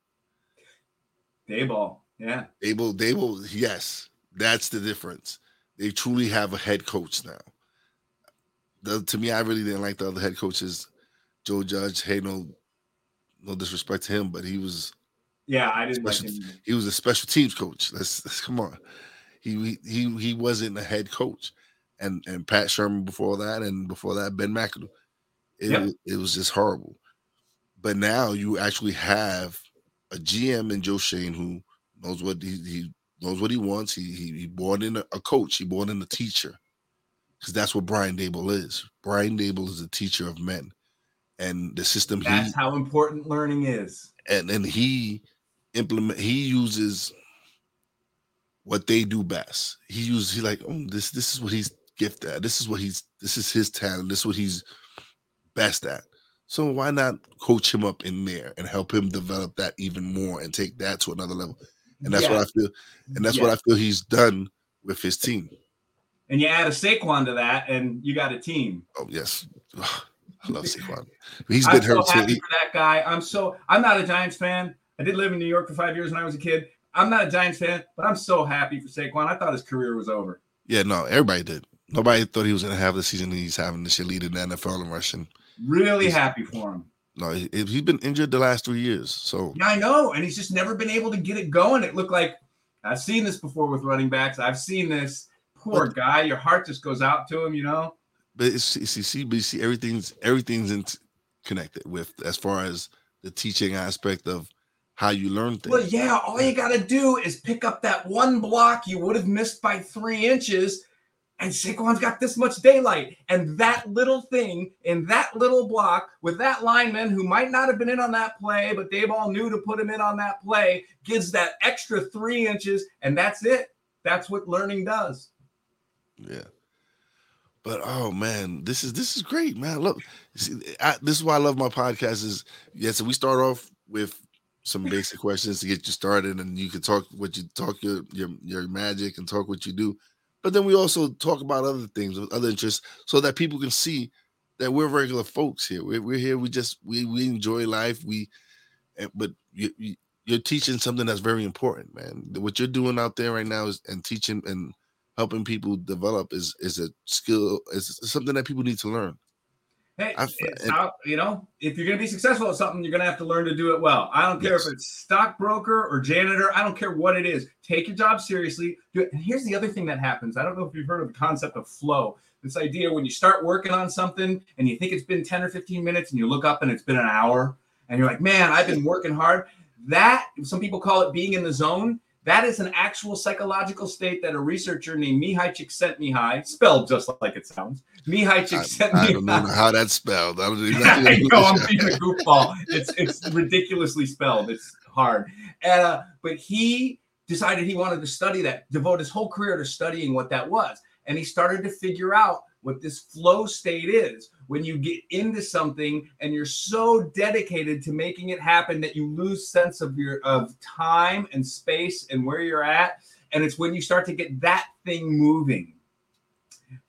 Daboll. Yeah. Daboll, Daboll, yes. That's the difference. They truly have a head coach now. The, to me, I really didn't like the other head coaches. Joe Judge, hey, no, no disrespect to him, but he was yeah, I didn't special, like him. He was a special teams coach. Let's, let's come on. He he he wasn't a head coach. And and Pat Shurmur before that, and before that, Ben McAdoo. It, yep. it was just horrible. But now you actually have a GM in Joe Schoen who knows what he, he knows what he wants. He he, he brought in a, a coach. He brought in a teacher because that's what Brian Daboll is. Brian Daboll is a teacher of men, and the system. That's he, how important learning is. And and he implement. He uses what they do best. He uses. He like, oh, this this is what he's gifted at. This is what he's. This is his talent. This is what he's best at. So why not coach him up in there and help him develop that even more and take that to another level? And that's yeah. what I feel. And that's yeah. what I feel he's done with his team. And you add a Saquon to that, and you got a team. Oh yes, <sighs> I love Saquon. <laughs> He's been I'm hurt so happy too. for that guy. I'm so. I'm not a Giants fan. I did live in New York for five years when I was a kid. I'm not a Giants fan, but I'm so happy for Saquon. I thought his career was over. Yeah, no, everybody did. Nobody thought he was going to have the season he's having this year, leading the NFL in rushing. Really he's, happy for him. No, he, has been injured the last three years. So yeah, I know, and he's just never been able to get it going. It looked like I've seen this before with running backs. I've seen this. Poor but, guy, your heart just goes out to him, you know. But it's, you see, but you see, everything's everything's in, connected with as far as the teaching aspect of how you learn things. Well, yeah, all you got to do is pick up that one block you would have missed by three inches and Saquon's got this much daylight. And that little thing in that little block with that lineman who might not have been in on that play, but Daboll knew to put him in on that play, gives that extra three inches, and that's it. That's what learning does. Yeah. But oh man, this is this is great, man. Look, see, I, this is why I love my podcast. Is yeah, so we start off with some basic questions to get you started, and you can talk what you talk your your your magic and talk what you do but then we also talk about other things with other interests so that people can see that we're regular folks here. We're, we're here. We just we we enjoy life. We, but you, you you're teaching something that's very important, man. What you're doing out there right now is and teaching and helping people develop is is a skill. Is something that people need to learn. Hey, it's how, you know, if you're going to be successful at something, you're going to have to learn to do it well. I don't care yes. if it's stockbroker or janitor. I don't care what it is. Take your job seriously. Do it. And here's the other thing that happens. I don't know if you've heard of the concept of flow. this idea when you start working on something and you think it's been 10 or 15 minutes and you look up and it's been an hour and you're like, man, I've been working hard. That some people call it being in the zone. That is an actual psychological state that a researcher named Mihaly Csikszentmihalyi, spelled just like it sounds, Mihaly Csikszentmihalyi. I, I don't know how that's spelled. I don't <laughs> even I know I'm being a goofball. It's it's ridiculously spelled. It's hard. And, uh, but he decided he wanted to study that, devote his whole career to studying what that was. And he started to figure out what this flow state is. When you get into something and you're so dedicated to making it happen that you lose sense of your of time and space and where you're at and it's when you start to get that thing moving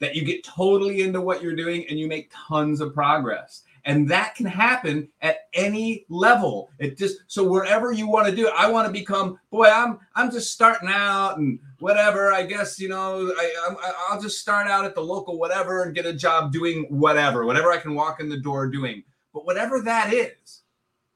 that you get totally into what you're doing and you make tons of progress and that can happen at any level. It just so wherever you want to do it i want to become boy i'm i'm just starting out and whatever i guess you know I, will just start out at the local whatever and get a job doing whatever whatever i can walk in the door doing. But whatever that is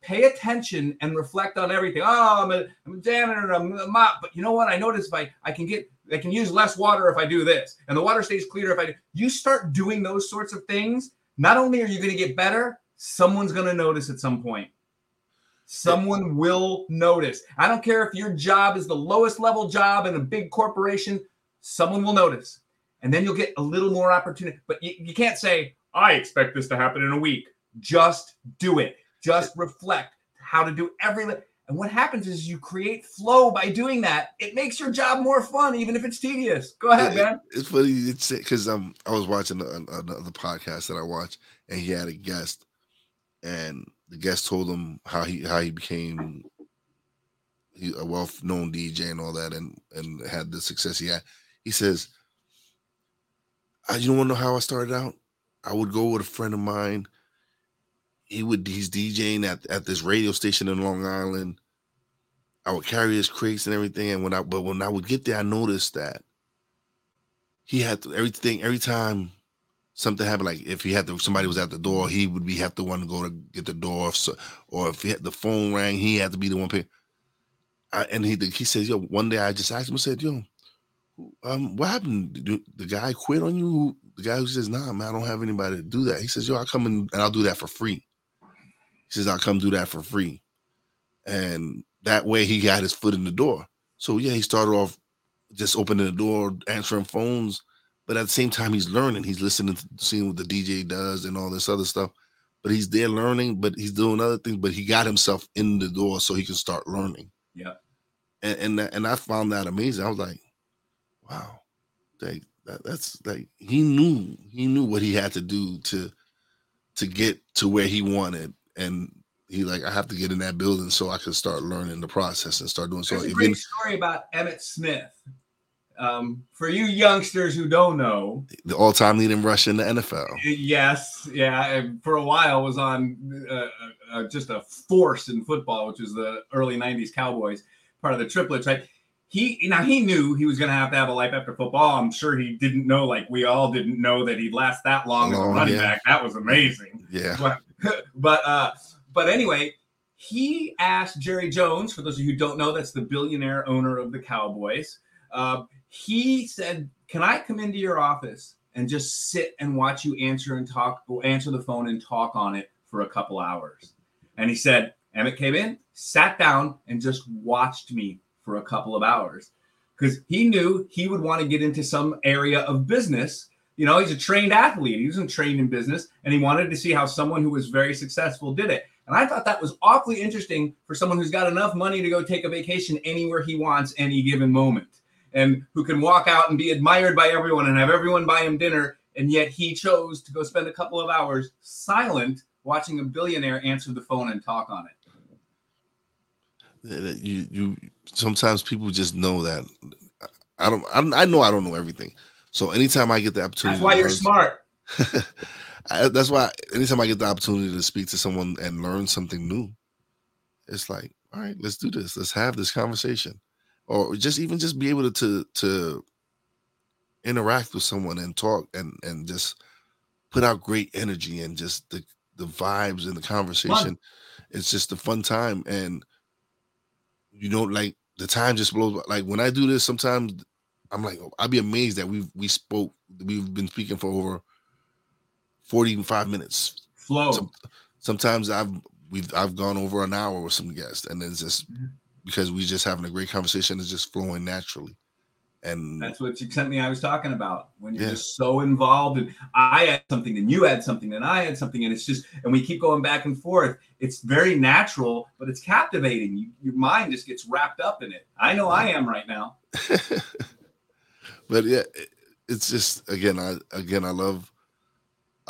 pay attention and reflect on everything. Oh i'm a, I'm a janitor i'm a mop. But you know what? I noticed if i i can get I can use less water if I do this, and the water stays cleaner if I do. You start doing those sorts of things, not only are you going to get better, someone's going to notice at some point. Someone will notice. I don't care if your job is the lowest level job in a big corporation, someone will notice. And then you'll get a little more opportunity. But you, you can't say, I expect this to happen in a week. Just do it. Just reflect how to do every. And what happens is you create flow by doing that. It makes your job more fun, even if it's tedious. Go ahead, man. It's funny because um I was watching another podcast that I watch, and he had a guest, and the guest told him how he how he became a well-known DJ and all that, and and had the success he had. He says, "I you don't want to know how I started out? I would go with a friend of mine." he would he's DJing at, at this radio station in Long Island. I would carry his crates and everything. And when I but when I would get there, I noticed that he had to, everything every time something happened, like if he had to somebody was at the door, he would be have to one to go to get the door. So, or if he had, the phone rang, he had to be the one pay. I, and he he says, "Yo." One day I just asked him. I said, "Yo, um, what happened? Did the guy quit on you?" The guy who says, "Nah, man, I don't have anybody to do that." He says, "Yo, I come and I'll do that for free." He says, I'll come do that for free. And that way he got his foot in the door. So yeah, he started off just opening the door, answering phones, but at the same time he's learning. He's listening to seeing what the DJ does and all this other stuff. But he's there learning, but he's doing other things. But he got himself in the door so he can start learning. Yeah. And and, and I found that amazing. I was like, wow, like that, that's like he knew he knew what he had to do to to get to where he wanted and he like I have to get in that building so I can start learning the process and start doing so. There's a great story about Emmitt Smith. Um, for you youngsters who don't know, the all-time leading rusher in the NFL. Yes, yeah. For a while, was on uh, uh, uh, just a force in football, which was the early '90s Cowboys, part of the triplets, right? He now he knew he was going to have to have a life after football. I'm sure he didn't know, like we all didn't know, that he'd last that long, long as a running yeah. back. That was amazing. Yeah. But <laughs> but uh, but anyway, he asked Jerry Jones, for those of you who don't know, that's the billionaire owner of the Cowboys. Uh, he said, "Can I come into your office and just sit and watch you answer and talk, answer the phone and talk on it for a couple hours?" And he said, Emmitt came in, sat down, and just watched me for a couple of hours because he knew he would want to get into some area of business you know, he's a trained athlete. He wasn't trained in business, and he wanted to see how someone who was very successful did it. And I thought that was awfully interesting for someone who's got enough money to go take a vacation anywhere he wants any given moment, and who can walk out and be admired by everyone and have everyone buy him dinner. And yet he chose to go spend a couple of hours silent watching a billionaire answer the phone and talk on it. You, you sometimes people just know that. I don't. I, I know I don't know everything so anytime I get the opportunity, that's why you're smart. <laughs> I, that's why anytime I get the opportunity to speak to someone and learn something new, it's like, all right, let's do this. Let's have this conversation, or just even just be able to to, to interact with someone and talk and and just put out great energy and just the the vibes and the conversation. Fun. It's just a fun time, and you know, like the time just blows. Like when I do this, sometimes I'm like, I'd be amazed that we we spoke. We've been speaking for over 45 minutes. Flow. Some, sometimes I've we've I've gone over an hour with some guests, and it's just Mhm. because we're just having a great conversation. It's just flowing naturally, and That's what you sent me. I was talking about when you're Yeah. just so involved, and I had something, and you had something, and I had something, and it's just, and we keep going back and forth. It's very natural, but it's captivating. You, your mind just gets wrapped up in it. I know I am right now. <laughs> but yeah, it- it's just again, I again, I love,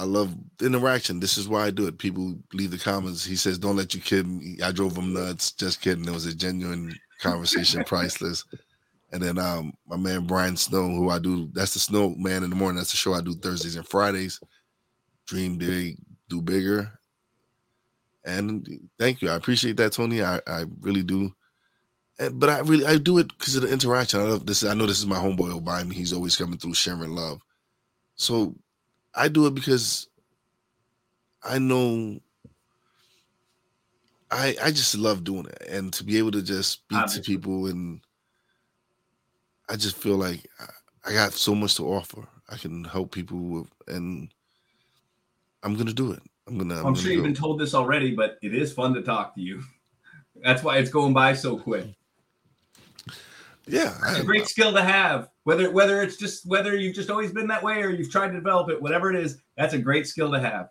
I love interaction. This is why I do it. People leave the comments. He says, "Don't let you kid me." I drove him nuts. Just kidding. It was a genuine conversation, <laughs> priceless. And then um, my man Brian Snow, who I do, that's the Snow Man in the morning. That's the show I do Thursdays and Fridays. Dream big, do bigger. And thank you. I appreciate that, Tony. I, I really do. And, but I really I do it because of the interaction. I love this. I know this is my homeboy me. He's always coming through sharing love. So I do it because I know I I just love doing it. And to be able to just speak Obviously. to people and I just feel like I- I got so much to offer. I can help people with, and I'm gonna do it. I'm gonna. I'm, I'm, sure gonna you've go. been told this already, but it is fun to talk to you. <laughs> That's why it's going by so quick. Yeah, It's a great skill to have. Whether whether it's just whether you've just always been that way or you've tried to develop it, whatever it is, that's a great skill to have.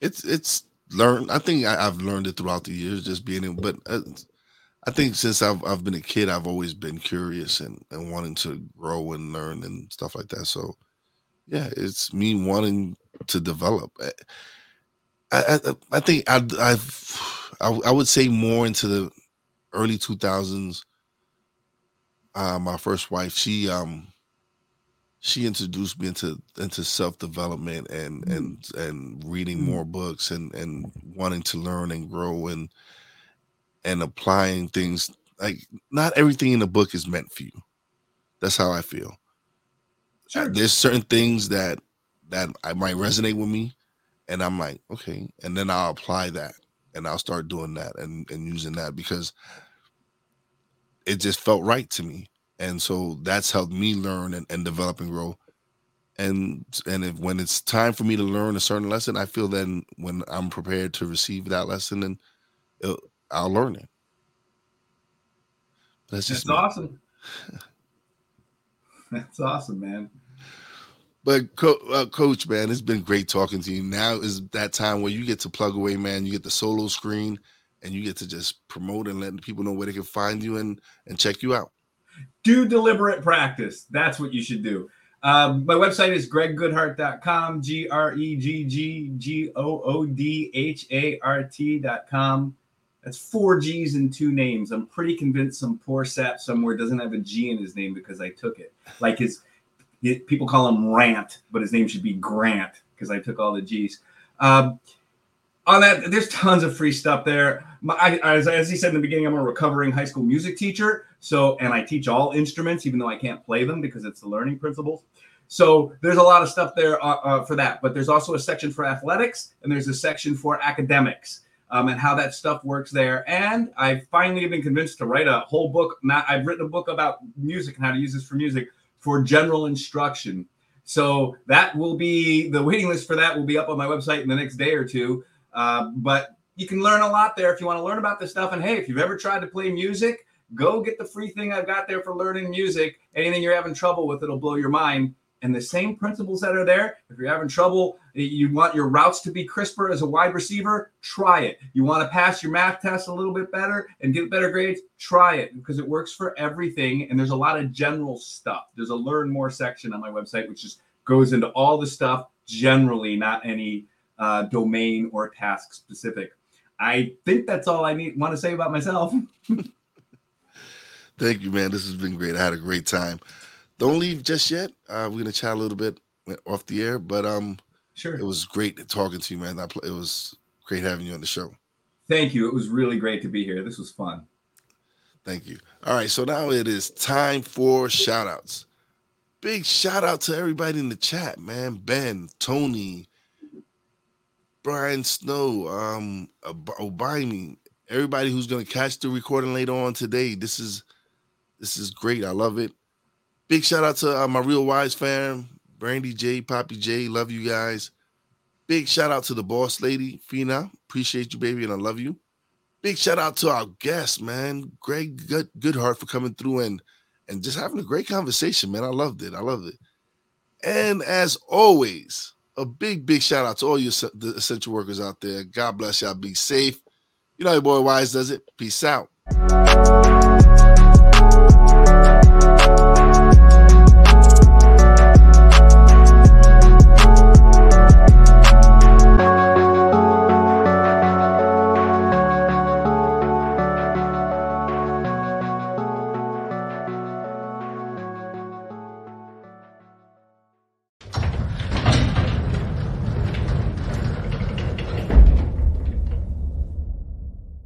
it's it's learned. I think I, I've learned it throughout the years, just being in. But uh, I think since I've I've been a kid, I've always been curious and and wanting to grow and learn and stuff like that. So yeah, it's me wanting to develop. I I, I- I think I I've I, I would say more into the early two thousands. Uh, my first wife, she um she introduced me into into self development and Mm. and and reading Mm. more books and and wanting to learn and grow and and applying things like not everything in the book is meant for you. That's how I feel. Sure. There's certain things that that I might resonate with me, and I'm like, okay, and then I'll apply that, and I'll start doing that and and using that because it just felt right to me, and so that's helped me learn and, and develop and grow. And and if when it's time for me to learn a certain lesson, I feel then when I'm prepared to receive that lesson, then it'll, I'll learn it. That's just That's awesome. <laughs> That's awesome, man. But Co- uh, coach, man, it's been great talking to you. Now is that time where you get to plug away, man. You get the solo screen, and you get to just promote and let people know where they can find you and and check you out. do deliberate practice. That's what you should do. Um, my website is greggoodhart.com, G R E G G G O O D H A R T.com. That's four G's and two names. I'm pretty convinced some poor sap somewhere doesn't have a G in his name because I took it. Like his, he- people call him Rant, but his name should be Grant because I took all the G's. Um, on that, there's tons of free stuff there. My, I, as, as he said in the beginning, I'm a recovering high school music teacher. So, and I teach all instruments, even though I can't play them because it's the learning principles. So there's a lot of stuff there uh, uh, for that. But there's also a section for athletics, and there's a section for academics. Um, and how that stuff works there. And I finally been convinced to write a whole book. Not, I've written a book about music and how to use this for music for general instruction. So that will be the waiting list for that will be up on my website in the next day or two. Uh, but you can learn a lot there if you want to learn about this stuff. And hey, if you've ever tried to play music, go get the free thing I've got there for learning music. Anything you're having trouble with, it'll blow your mind. And the same principles that are there, if you're having trouble, you want your routes to be crisper as a wide receiver, try it. You want to pass your math test a little bit better and get better grades, try it because it works for everything. And there's a lot of general stuff. There's a learn more section on my website, which just goes into all the stuff generally, not any uh, domain or task specific. I think that's all I need want to say about myself. <laughs> Thank you, man. This has been great. I had a great time. Don't leave just yet. Uh, we're gonna chat a little bit off the air, but um, Sure. it was great talking to you, man. I, it was great having you on the show. Thank you. It was really great to be here. This was fun. Thank you. All right, so now it is time for shout outs. Big shout out to everybody in the chat, man. Ben, Tony, Brian Snow, um, Ob- Obimi, everybody who's gonna catch the recording later on today. This is this is great. I love it. Big shout out to uh, my real wise fam, Brandy J, Poppy J. Love you guys. Big shout out to the boss lady, Fina. Appreciate you, baby, and I love you. Big shout out to our guest, man, Gregg Good Goodhart, for coming through and and just having a great conversation, man. I loved it. I loved it. And as always, a big, big shout out to all you essential workers out there. God bless y'all. Be safe. You know, your boy Wise does it. Peace out.